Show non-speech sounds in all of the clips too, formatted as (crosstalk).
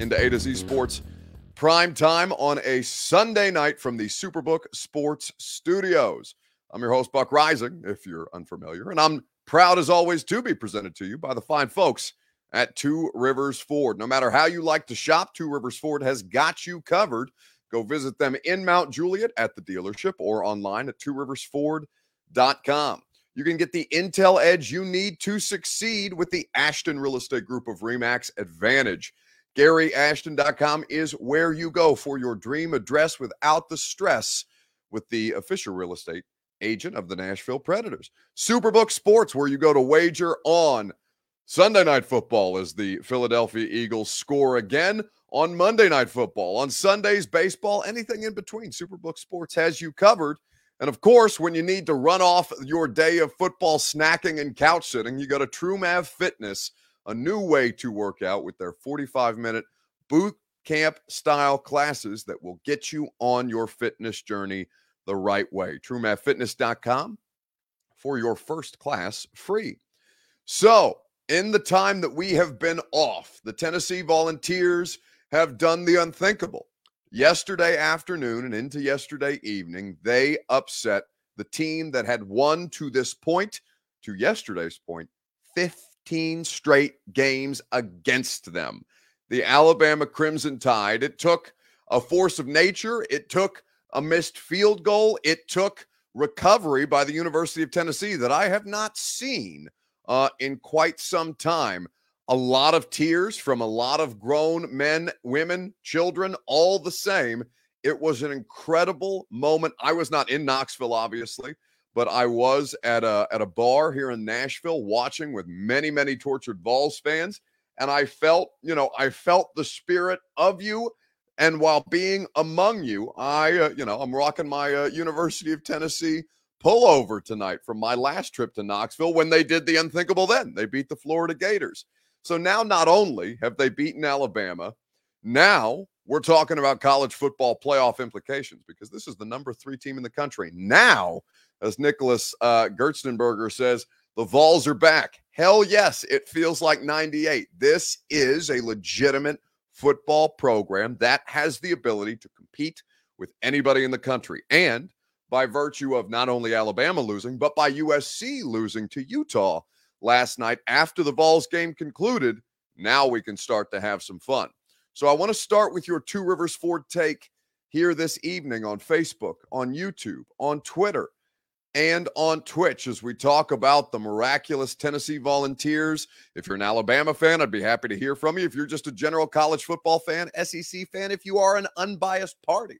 into A to Z Sports prime time on a Sunday night from the Superbook Sports Studios. I'm your host, Buck Reising, if you're unfamiliar, and I'm proud as always to be presented to you by the fine folks at Two Rivers Ford. No matter how you like to shop, Two Rivers Ford has got you covered. Go visit them in Mount Juliet at the dealership or online at tworiversford.com. You can get the intel edge you need to succeed with the Ashton Real Estate Group of Remax Advantage. GaryAshton.com is where you go for your dream address without the stress with the official real estate agent of the Nashville Predators. Superbook Sports, where you go to wager on Sunday Night Football as the Philadelphia Eagles score again on Monday Night Football, on Sundays, baseball, anything in between. Superbook Sports has you covered. And of course, when you need to run off your day of football snacking and couch sitting, you go to TrueMav Fitness, a new way to work out with their 45 minute boot camp style classes that will get you on your fitness journey the right way. TrueMavFitness.com for your first class free. So, in the time that we have been off, the Tennessee Volunteers have done the unthinkable. Yesterday afternoon and into yesterday evening, they upset the team that had won to this point, to yesterday's point, 15 straight games against them. The Alabama Crimson Tide. It took a force of nature, it took a missed field goal, it took recovery by the University of Tennessee that I have not seen uh, in quite some time a lot of tears from a lot of grown men, women, children, all the same. It was an incredible moment. I was not in Knoxville, obviously, but I was at a at a bar here in Nashville watching with many, many tortured Vols fans. And I felt, you know, I felt the spirit of you. And while being among you, I, uh, you know, I'm rocking my uh, University of Tennessee pullover tonight from my last trip to Knoxville when they did the unthinkable then. They beat the Florida Gators. So now not only have they beaten Alabama, now we're talking about college football playoff implications because this is the number three team in the country. Now, as Nicholas uh, Gerstenberger says, the Vols are back. Hell yes, it feels like 98. This is a legitimate football program that has the ability to compete with anybody in the country. And by virtue of not only Alabama losing, but by USC losing to Utah last night after the Vols game concluded. Now we can start to have some fun. So I want to start with your Two Rivers Ford take here this evening on Facebook, on YouTube, on Twitter, and on Twitch as we talk about the miraculous Tennessee Volunteers. If you're an Alabama fan, I'd be happy to hear from you. If you're just a general college football fan, SEC fan, if you are an unbiased party,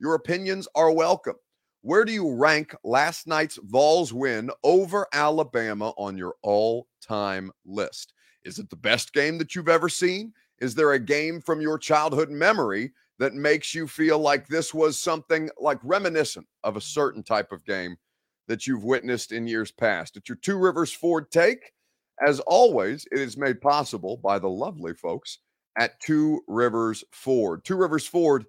your opinions are welcome. Where do you rank last night's Vols win over Alabama on your all time list? Is it the best game that you've ever seen? Is there a game from your childhood memory that makes you feel like this was something like reminiscent of a certain type of game that you've witnessed in years past? It's your Two Rivers Ford take. As always, it is made possible by the lovely folks at Two Rivers Ford. Two Rivers Ford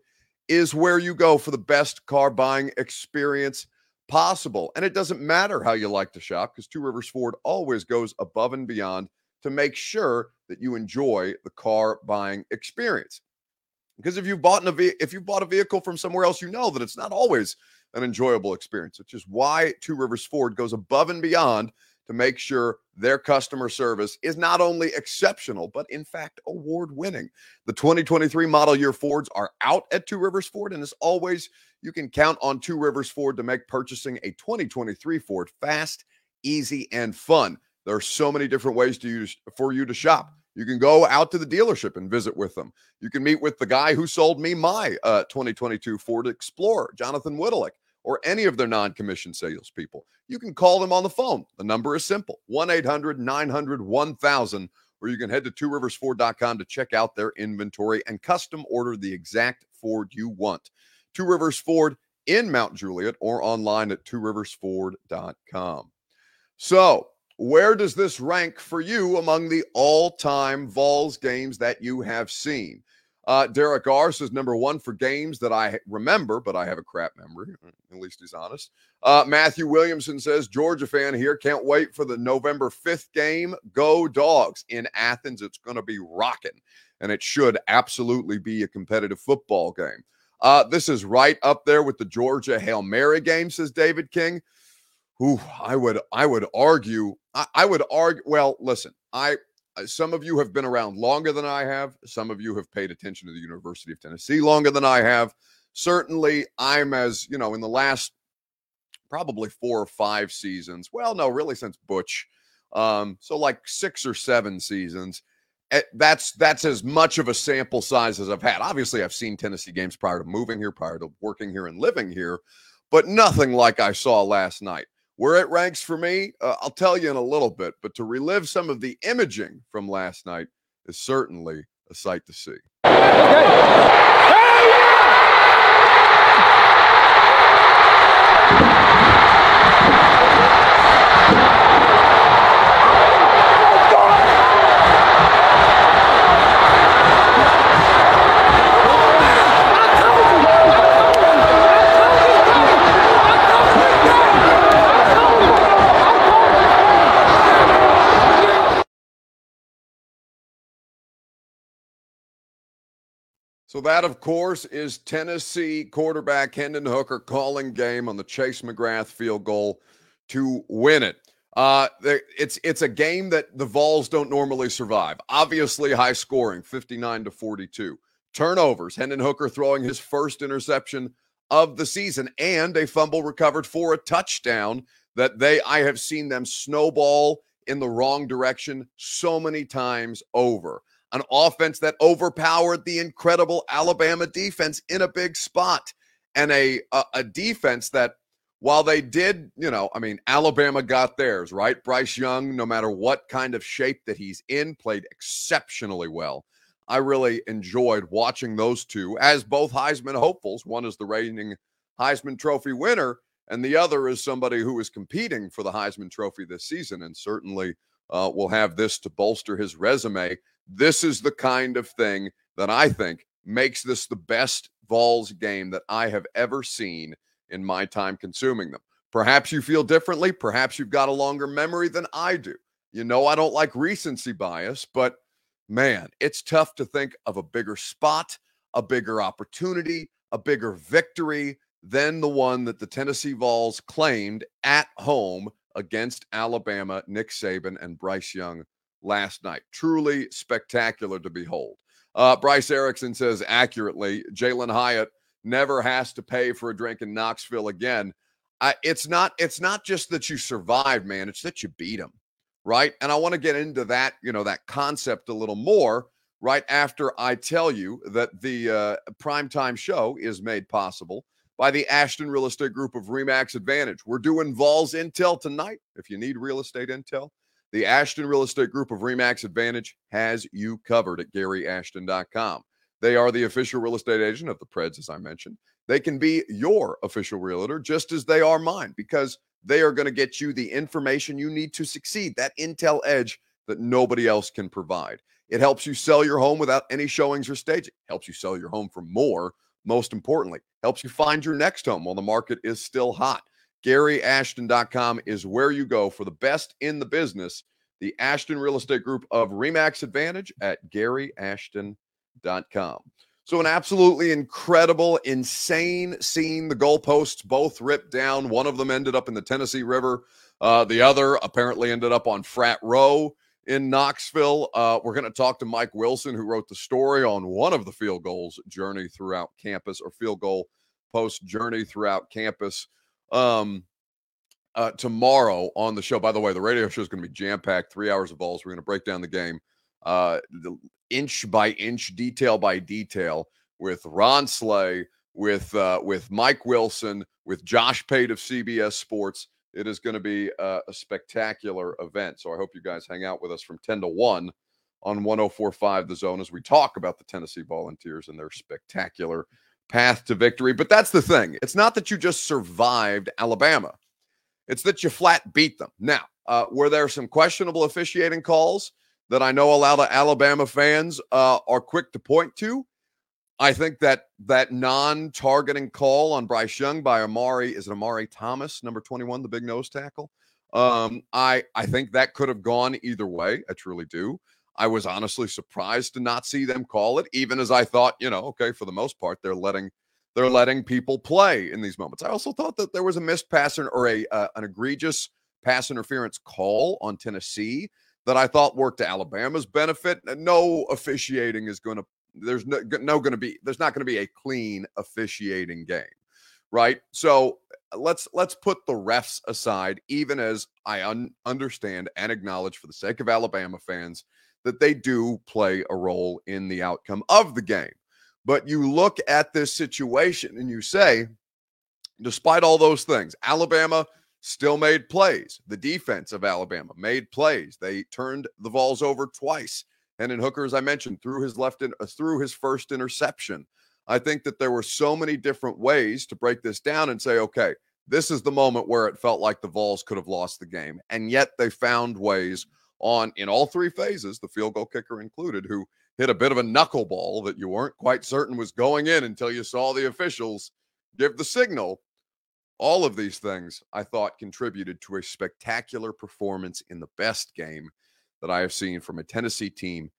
is where you go for the best car buying experience possible. And it doesn't matter how you like to shop because Two Rivers Ford always goes above and beyond to make sure that you enjoy the car buying experience. Because if you've bought a if you've bought a vehicle from somewhere else, you know that it's not always an enjoyable experience, which is why Two Rivers Ford goes above and beyond to make sure their customer service is not only exceptional, but in fact award winning. The 2023 model year Fords are out at Two Rivers Ford. And as always, you can count on Two Rivers Ford to make purchasing a 2023 Ford fast, easy, and fun. There are so many different ways to use for you to shop. You can go out to the dealership and visit with them. You can meet with the guy who sold me my uh, 2022 Ford Explorer, Jonathan Whittlick or any of their non commissioned salespeople. You can call them on the phone. The number is simple 1 800 900 1000, or you can head to two tworiversford.com to check out their inventory and custom order the exact Ford you want. Two Rivers Ford in Mount Juliet or online at tworiversford.com. So, where does this rank for you among the all time Vols games that you have seen? Uh, Derek R says number one for games that I remember, but I have a crap memory. At least he's honest. Uh, Matthew Williamson says Georgia fan here. Can't wait for the November 5th game. Go dogs in Athens. It's going to be rocking. and it should absolutely be a competitive football game. Uh, this is right up there with the Georgia Hail Mary game, says David King. Who I would I would argue I, I would argue. Well, listen, I some of you have been around longer than I have. Some of you have paid attention to the University of Tennessee longer than I have. Certainly, I'm as you know in the last probably four or five seasons. Well, no, really since Butch. Um, so like six or seven seasons. Eh, that's that's as much of a sample size as I've had. Obviously, I've seen Tennessee games prior to moving here, prior to working here and living here, but nothing like I saw last night. Where it ranks for me, uh, I'll tell you in a little bit. But to relive some of the imaging from last night is certainly a sight to see. So that, of course, is Tennessee quarterback Hendon Hooker calling game on the Chase McGrath field goal to win it. Uh, it's it's a game that the Vols don't normally survive. Obviously, high scoring, 59 to 42. Turnovers. Hendon Hooker throwing his first interception of the season and a fumble recovered for a touchdown that they I have seen them snowball in the wrong direction so many times over an offense that overpowered the incredible Alabama defense in a big spot, and a, a, a defense that while they did, you know, I mean, Alabama got theirs, right? Bryce Young, no matter what kind of shape that he's in, played exceptionally well. I really enjoyed watching those two as both Heisman hopefuls. One is the reigning Heisman Trophy winner, and the other is somebody who is competing for the Heisman Trophy this season, and certainly uh, will have this to bolster his resume. This is the kind of thing that I think makes this the best Vols game that I have ever seen in my time consuming them. Perhaps you feel differently. Perhaps you've got a longer memory than I do. You know, I don't like recency bias, but man, it's tough to think of a bigger spot, a bigger opportunity, a bigger victory than the one that the Tennessee Vols claimed at home against Alabama, Nick Saban, and Bryce Young last night. Truly spectacular to behold. Uh, Bryce Erickson says accurately Jalin Hyatt never has to pay for a drink in Knoxville again. I, it's not it's not just that you survive, man. It's that you beat them, right? And I want to get into that, you know, that concept a little more right after I tell you that the uh, primetime show is made possible by the Ashton Real Estate Group of Remax Advantage. We're doing Vols Intel tonight. If you need real estate intel, the Ashton Real Estate Group of Remax Advantage has you covered at GaryAshton.com. They are the official real estate agent of the Preds, as I mentioned. They can be your official realtor just as they are mine because they are going to get you the information you need to succeed, that intel edge that nobody else can provide. It helps you sell your home without any showings or staging, helps you sell your home for more. Most importantly, helps you find your next home while the market is still hot. GaryAshton.com is where you go for the best in the business. The Ashton Real Estate Group of Remax Advantage at GaryAshton.com. So, an absolutely incredible, insane scene. The goalposts both ripped down. One of them ended up in the Tennessee River. Uh, the other apparently ended up on Frat Row in Knoxville. Uh, we're going to talk to Mike Wilson, who wrote the story on one of the field goals journey throughout campus or field goal post journey throughout campus um, uh, tomorrow on the show. By the way, the radio show is going to be jam packed, three hours of balls. We're going to break down the game uh, inch by inch, detail by detail, with Ron Slay, with uh, with Mike Wilson, with Josh Pate of CBS Sports. It is going to be a, a spectacular event. So I hope you guys hang out with us from 10 to 1 on 1045 The Zone as we talk about the Tennessee Volunteers and their spectacular path to victory. But that's the thing. It's not that you just survived Alabama, it's that you flat beat them. Now, uh, were there some questionable officiating calls that I know a lot of Alabama fans uh, are quick to point to? I think that that non-targeting call on Bryce Young by Omari is it Omari Thomas, number 21, the big nose tackle. Um, I I think that could have gone either way. I truly do. I was honestly surprised to not see them call it, even as I thought, you know, okay, for the most part, they're letting they're letting people play in these moments. I also thought that there was a missed pass or a uh, an egregious pass interference call on Tennessee that I thought worked to Alabama's benefit. No officiating is going to there's no, no going to be there's not going to be a clean officiating game, right? So uh, let's let's put the refs aside, even as I un- understand and acknowledge for the sake of Alabama fans that they do play a role in the outcome of the game. But you look at this situation and you say, despite all those things, Alabama still made plays. The defense of Alabama made plays. They turned the balls over twice. Hendon Hooker, as I mentioned, threw his left in, uh, threw his first interception. I think that there were so many different ways to break this down and say, okay, this is the moment where it felt like the Vols could have lost the game. And yet they found ways on in all three phases, the field goal kicker included, who hit a bit of a knuckleball that you weren't quite certain was going in until you saw the officials give the signal. All of these things I thought contributed to a spectacular performance in the best game that I have seen from a Tennessee team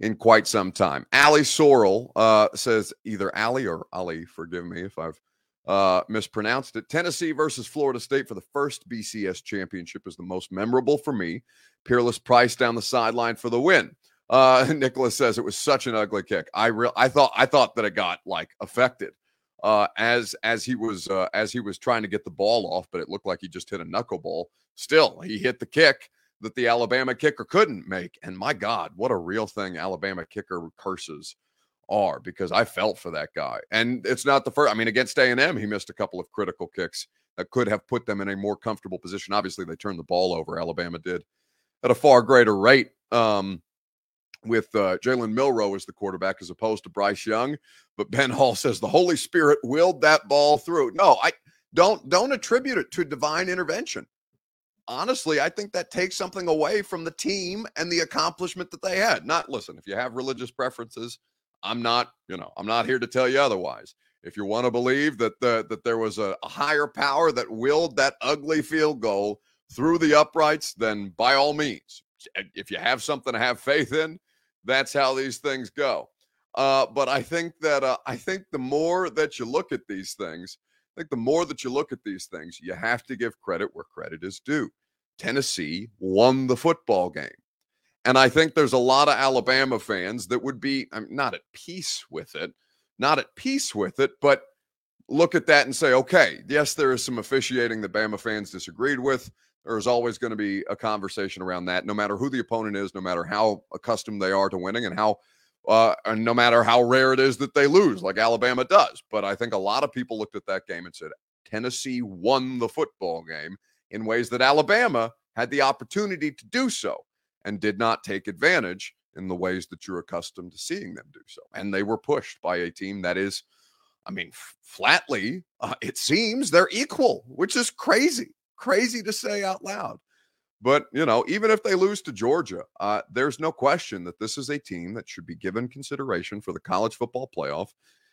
in quite some time. Ali Sorrell uh, says either Ali or Ali, forgive me if I've uh, mispronounced it. Tennessee versus Florida State for the first BCS championship is the most memorable for me. Peerless Price down the sideline for the win. Uh, (laughs) Nicholas says it was such an ugly kick. I real I thought I thought that it got like affected uh, as as he was uh, as he was trying to get the ball off, but it looked like he just hit a knuckleball. Still, he hit the kick that the Alabama kicker couldn't make. And my God, what a real thing Alabama kicker curses are because I felt for that guy. And it's not the first. I mean, against A&M, he missed a couple of critical kicks that could have put them in a more comfortable position. Obviously, they turned the ball over. Alabama did at a far greater rate. Um, with uh, Jalen Milroe as the quarterback as opposed to Bryce Young. But Ben (laughs) Hall says the Holy Spirit willed that ball through. No, I don't don't attribute it to divine intervention. Honestly, I think that takes something away from the team and the accomplishment that they had. Not listen, if you have religious preferences, I'm not, you know, I'm not here to tell you otherwise. If you want to believe that the, that there was a, a higher power that willed that ugly field goal through the uprights, then by all means, if you have something to have faith in, that's how these things go. Uh, but I think that uh, I think the more that you look at these things, Think the more that you look at these things, you have to give credit where credit is due. Tennessee won the football game. And I think there's a lot of Alabama fans that would be I mean, not at peace with it, not at peace with it, but look at that and say, okay, yes, there is some officiating that Bama fans disagreed with there's always going to be a conversation around that, no matter who the opponent is, no matter how accustomed they are to winning, and how, uh, and no matter how rare it is that they lose, like Alabama does. But I think a lot of people looked at that game and said Tennessee won the football game in ways that Alabama had the opportunity to do so and did not take advantage in the ways that you're accustomed to seeing them do so. And they were pushed by a team that is, I mean, flatly, uh, it seems they're equal, which is crazy crazy to say out loud. But, you know, even if they lose to Georgia, uh, there's no question that this is a team that should be given consideration for the college football playoff.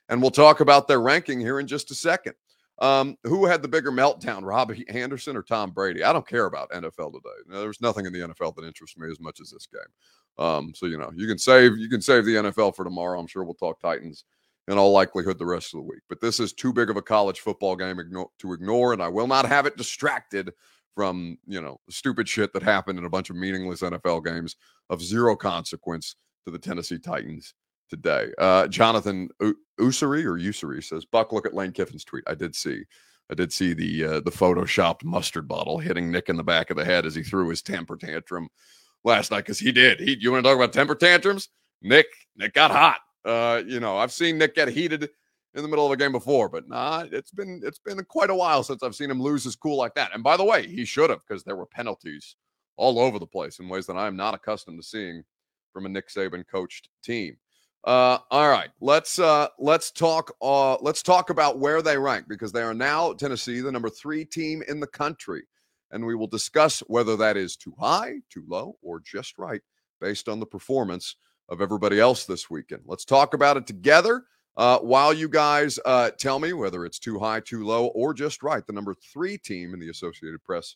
And we'll talk about their ranking here in just a second. Um, who had the bigger meltdown, Robbie Anderson or Tom Brady? I don't care about NFL today. There's nothing in the NFL that interests me as much as this game. Um, so you know, you can save you can save the NFL for tomorrow. I'm sure we'll talk Titans in all likelihood the rest of the week. But this is too big of a college football game to ignore, and I will not have it distracted from you know stupid shit that happened in a bunch of meaningless NFL games of zero consequence to the Tennessee Titans today. Uh, Jonathan U- Usuri or Usuri says, "Buck, look at Lane Kiffin's tweet. I did see." I did see the uh, the photoshopped mustard bottle hitting Nick in the back of the head as he threw his temper tantrum last night because he did. He, you want to talk about temper tantrums? Nick, Nick got hot. Uh, you know, I've seen Nick get heated in the middle of a game before, but nah, it's been it's been quite a while since I've seen him lose his cool like that. And by the way, he should have because there were penalties all over the place in ways that I am not accustomed to seeing from a Nick Saban coached team. Uh, all right, let's uh, let's talk. Uh, let's talk about where they rank because they are now Tennessee, the number three team in the country, and we will discuss whether that is too high, too low, or just right based on the performance of everybody else this weekend. Let's talk about it together uh, while you guys uh, tell me whether it's too high, too low, or just right. The number three team in the Associated Press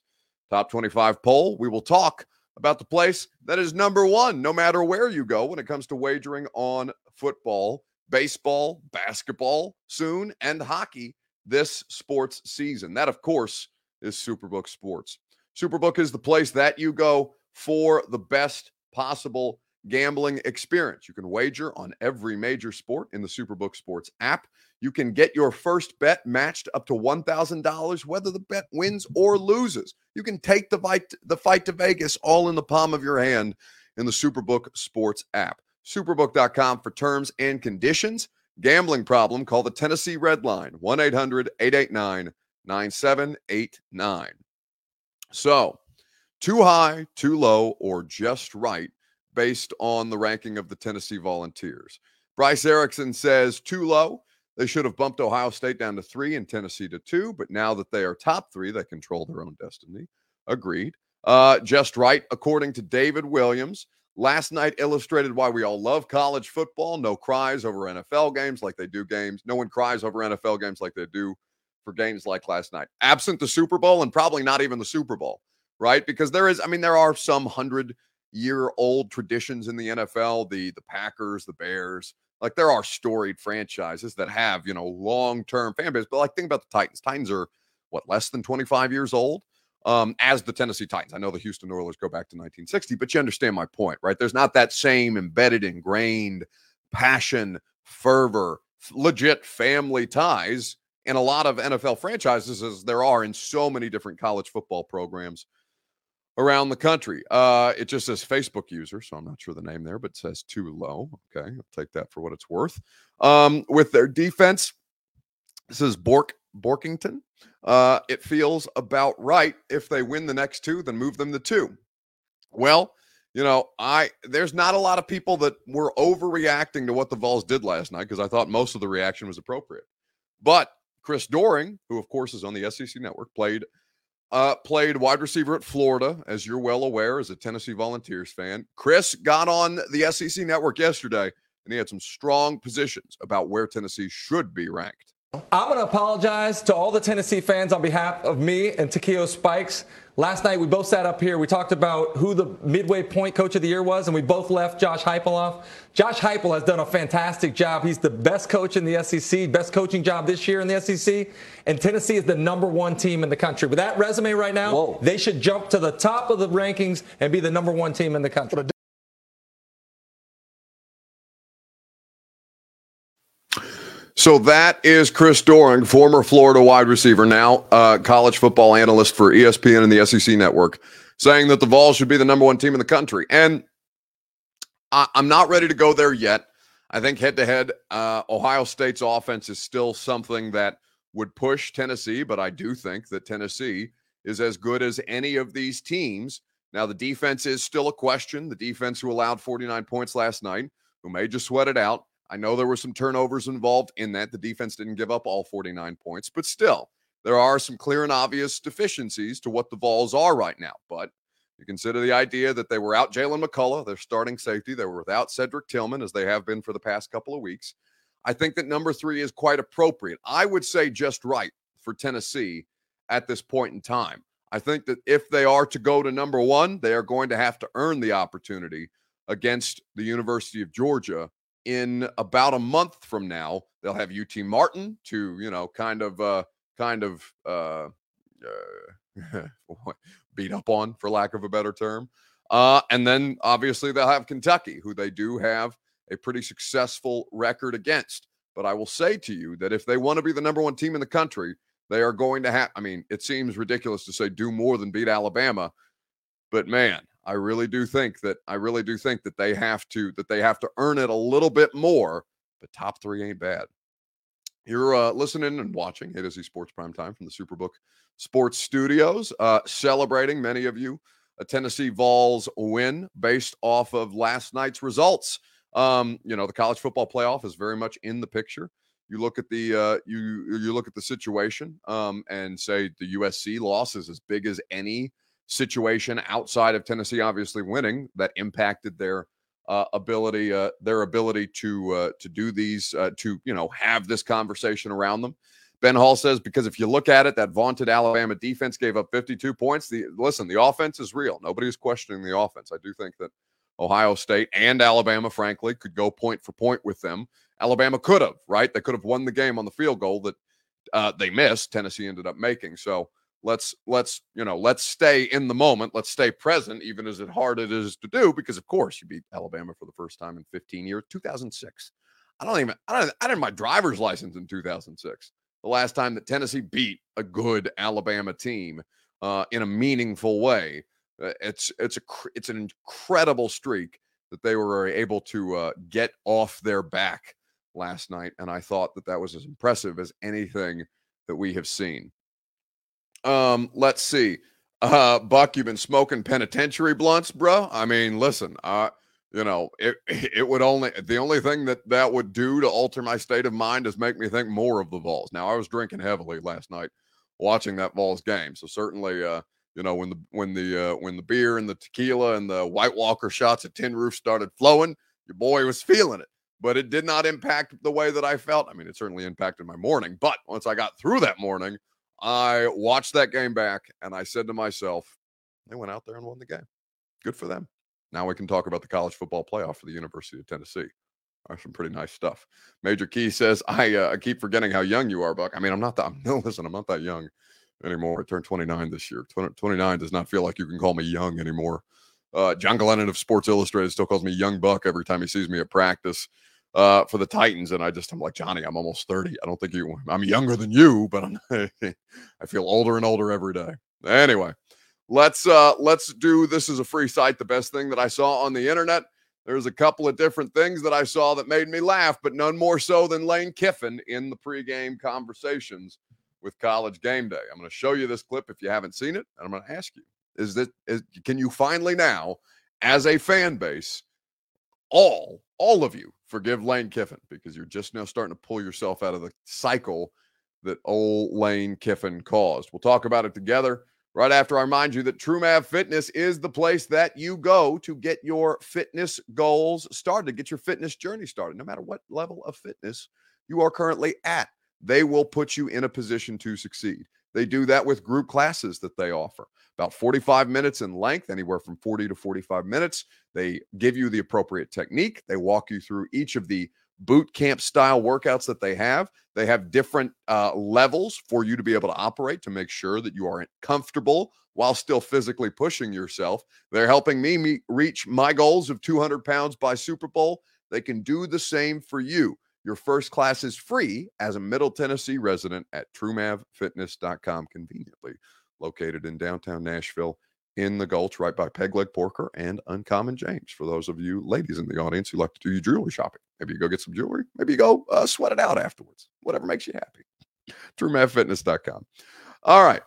top 25 poll. We will talk about the place that is number one, no matter where you go when it comes to wagering on football, baseball, basketball soon, and hockey this sports season. That, of course, is Superbook Sports. Superbook is the place that you go for the best possible gambling experience. You can wager on every major sport in the Superbook Sports app. You can get your first bet matched up to $1,000 whether the bet wins or loses. You can take the fight the fight to Vegas all in the palm of your hand in the Superbook Sports app. Superbook.com for terms and conditions. Gambling problem, call the Tennessee Red Line 1-800-889-9789. So, too high, too low, or just right based on the ranking of the Tennessee Volunteers. Bryce Erickson says too low. They should have bumped Ohio State down to three and Tennessee to two, but now that they are top three, they control their own destiny. Agreed. Uh, just right, according to David Williams. Last night illustrated why we all love college football. No cries over NFL games like they do games. No one cries over NFL games like they do for games like last night. Absent the Super Bowl and probably not even the Super Bowl, right? Because there is, I mean, there are some hundred year old traditions in the NFL, the the Packers, the Bears. Like there are storied franchises that have, you know, long-term fan base. But like think about the Titans. Titans are what, less than 25 years old? Um, as the Tennessee Titans. I know the Houston Oilers go back to 1960, but you understand my point, right? There's not that same embedded, ingrained passion, fervor, legit family ties in a lot of NFL franchises as there are in so many different college football programs around the country. Uh, it just says Facebook user, so I'm not sure the name there, but it says too low. Okay, I'll take that for what it's worth. Um, with their defense, this is Bork Borkington. Uh, it feels about right. If they win the next two, then move them to two. Well, you know, I there's not a lot of people that were overreacting to what the Vols did last night because I thought most of the reaction was appropriate. But Chris Doering, who of course is on the SEC network, played uh, played wide receiver at Florida, as you're well aware, as a Tennessee Volunteers fan. Chris got on the SEC network yesterday, and he had some strong positions about where Tennessee should be ranked. I'm going to apologize to all the Tennessee fans on behalf of me and Takeo Spikes. Last night we both sat up here. We talked about who the midway point coach of the year was, and we both left Josh Heupel off. Josh Heupel has done a fantastic job. He's the best coach in the SEC, best coaching job this year in the SEC, and Tennessee is the number one team in the country. With that resume right now, Whoa. they should jump to the top of the rankings and be the number one team in the country. So that is Chris Doering, former Florida wide receiver, now uh, college football analyst for ESPN and the SEC network, saying that the Vols should be the number one team in the country. And I- am not ready to go there yet. I think head to head, Ohio State's offense is still something that would push Tennessee, but I do think that Tennessee is as good as any of these teams. Now, the defense is still a question. The defense who allowed 49 points last night, who may just sweat it out, I know there were some turnovers involved in that. The defense didn't give up all 49 points, but still, there are some clear and obvious deficiencies to what the Vols are right now. But you consider the idea that they were out Jaylen McCollough, their starting safety. They were without Cedric Tillman, as they have been for the past couple of weeks. I think that number three is quite appropriate. I would say just right for Tennessee at this point in time. I think that if they are to go to number one, they are going to have to earn the opportunity against the University of Georgia in about a month from now, they'll have UT Martin to, you know, kind of, uh, kind of, uh, uh, (laughs) beat up on, for lack of a better term. Uh, and then obviously they'll have Kentucky, who they do have a pretty successful record against. But I will say to you that if they want to be the number one team in the country, they are going to have. I mean, it seems ridiculous to say do more than beat Alabama, but man, I really do think that I really do think that they have to that they have to earn it a little bit more. But top three ain't bad. You're uh, listening and watching A to Sports Prime Time from the Superbook Sports Studios, uh, celebrating many of you a Tennessee Vols win based off of last night's results. Um, you know, the college football playoff is very much in the picture. You look at the uh, you you look at the situation um, and say the USC loss is as big as any situation outside of Tennessee obviously winning that impacted their uh, ability uh, their ability to uh, to do these uh, to you know have this conversation around them. Ben Hall says because if you look at it, that vaunted Alabama defense gave up 52 points. The listen, the offense is real. Nobody's questioning the offense. I do think that Ohio State and Alabama, frankly, could go point for point with them. Alabama could have, right? They could have won the game on the field goal that uh, they missed. Tennessee ended up making. So let's let's you know let's stay in the moment. Let's stay present, even as it hard it is to do. Because of course you beat Alabama for the first time in 15 years, 2006. I don't even I don't I didn't my driver's license in 2006. The last time that Tennessee beat a good Alabama team uh, in a meaningful way. Uh, it's it's a it's an incredible streak that they were able to uh, get off their back last night, and I thought that that was as impressive as anything that we have seen. Um, let's see. Uh, Buck, you've been smoking penitentiary blunts, bro. I mean, listen, uh, you know, it (laughs) it would only the only thing that that would do to alter my state of mind is make me think more of the Vols. Now, I was drinking heavily last night watching that Vols game, so certainly, uh, you know, when the when the uh, when the beer and the tequila and the White Walker shots at Tin Roof started flowing, your boy was feeling it. But it did not impact the way that I felt. I mean, it certainly impacted my morning. But once I got through that morning, I watched that game back and I said to myself, they went out there and won the game. Good for them. Now we can talk about the college football playoff for the University of Tennessee. That's some pretty nice stuff. Major Key says, I, uh, keep forgetting how young you are, Buck. I mean, I'm not that, I'm, (laughs) no, listen, I'm not that young anymore. I turned 29 this year. 20, 29 does not feel like you can call me young anymore. Uh, John Glennon of Sports Illustrated still calls me Young Buck every time he sees me at practice uh, for the Titans. And I just, I'm like, Johnny, I'm almost 30. I don't think you, I'm younger than you, but I'm, (laughs) I feel older and older every day. Anyway, let's, uh, let's do this is a free site. The best thing that I saw on the internet. There's a couple of different things that I saw that made me laugh, but none more so than Lane Kiffin in the pregame conversations with College Game Day. I'm going to show you this clip if you haven't seen it, and I'm going to ask you: Is that is, can you finally now, as a fan base, all all of you forgive Lane Kiffin because you're just now starting to pull yourself out of the cycle that old Lane Kiffin caused. We'll talk about it together right after I remind you that TrueMav Fitness is the place that you go to get your fitness goals started, to get your fitness journey started, no matter what level of fitness you are currently at. They will put you in a position to succeed. They do that with group classes that they offer, about 45 minutes in length, anywhere from 40 to 45 minutes. They give you the appropriate technique. They walk you through each of the boot camp style workouts that they have. They have different uh, levels for you to be able to operate to make sure that you aren't comfortable while still physically pushing yourself. They're helping me meet, reach my goals of 200 pounds by Super Bowl. They can do the same for you. Your first class is free as a Middle Tennessee resident at truemavfitness.com, conveniently located in downtown Nashville in the Gulch, right by Peg Leg Porker and Uncommon James. For those of you ladies in the audience who like to do your jewelry shopping, maybe you go get some jewelry, maybe you go uh, sweat it out afterwards, whatever makes you happy. truemavfitness.com. All right.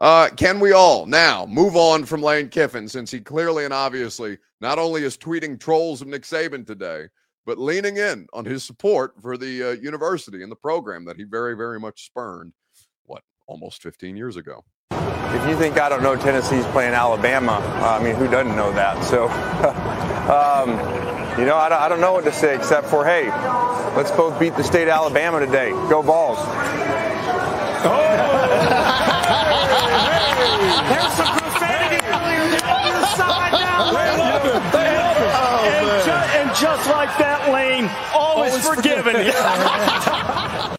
Uh, can we all now move on from Lane Kiffin since he clearly and obviously not only is tweeting trolls of Nick Saban today, but leaning in on his support for the uh, university and the program that he very, very much spurned, what, almost 15 years ago. If you think I don't know Tennessee's playing Alabama, uh, I mean, who doesn't know that? So, (laughs) um, you know, I don't, I don't know what to say except for, hey, let's both beat the state of Alabama today. Go balls. Oh! There's some profanity earlier the other side now. They love it. They love it. Oh, and, ju- and just like that, Lane, always, Always forgiven. (laughs)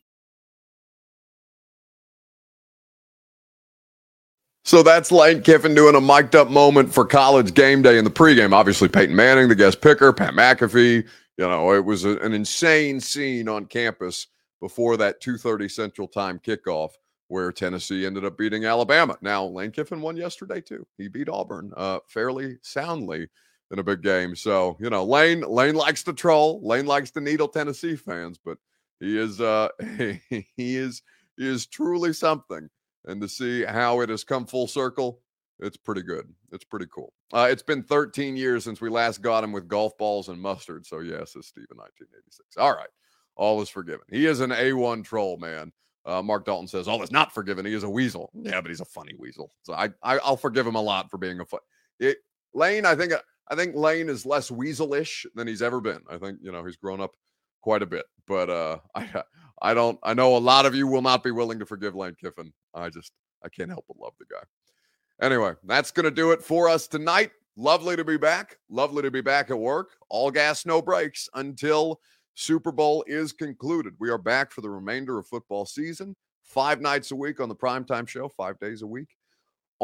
So that's Lane Kiffin doing a mic'd up moment for college game day in the pregame. Obviously, Peyton Manning, the guest picker, Pat McAfee. You know, it was a- an insane scene on campus before that 2:30 Central Time kickoff, where Tennessee ended up beating Alabama. Now, Lane Kiffin won yesterday too. He beat Auburn uh, fairly soundly in a big game. So you know, Lane Lane likes to troll. Lane likes to needle Tennessee fans, but he is uh, (laughs) he is he is truly something and to see how it has come full circle, it's pretty good. It's pretty cool. Uh, it's been 13 years since we last got him with golf balls and mustard. So, yes, it's Steve in 1986. All right. All is forgiven. He is an A1 troll, man. Uh, Mark Dalton says, All is not forgiven. He is a weasel. Yeah, but he's a funny weasel. So I, I I'll forgive him a lot for being a fun. It, Lane, I think I think Lane is less weaselish than he's ever been. I think, you know, he's grown up quite a bit. But uh (laughs) I I don't. I know a lot of you will not be willing to forgive Lane Kiffin. I just I can't help but love the guy. Anyway, that's to do it for us tonight. Lovely to be back. Lovely to be back at work. All gas, no breaks until Super Bowl is concluded. We are back for the remainder of football season, five nights a week on the primetime show, five days a week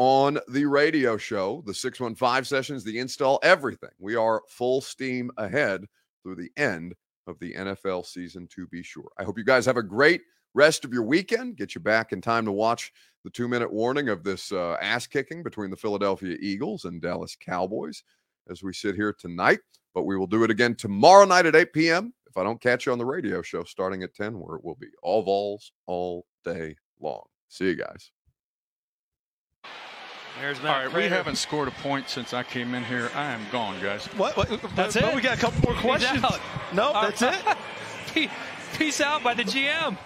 on the radio show, the 615 sessions, the install, everything. We are full steam ahead through the end of the NFL season, to be sure. I hope you guys have a great rest of your weekend. Get you back in time to watch the two minute warning of this uh, ass kicking between the Philadelphia Eagles and Dallas Cowboys as we sit here tonight. But we will do it again tomorrow night at 8 p.m. If I don't catch you on the radio show starting at 10, where it will be all Vols all day long. See you guys. There's All Matt right, we haven't scored a point since I came in here. I am gone, guys. What? what That's but, it? but we got a couple more questions. out. No, All that's it. (laughs) Peace out by the GM.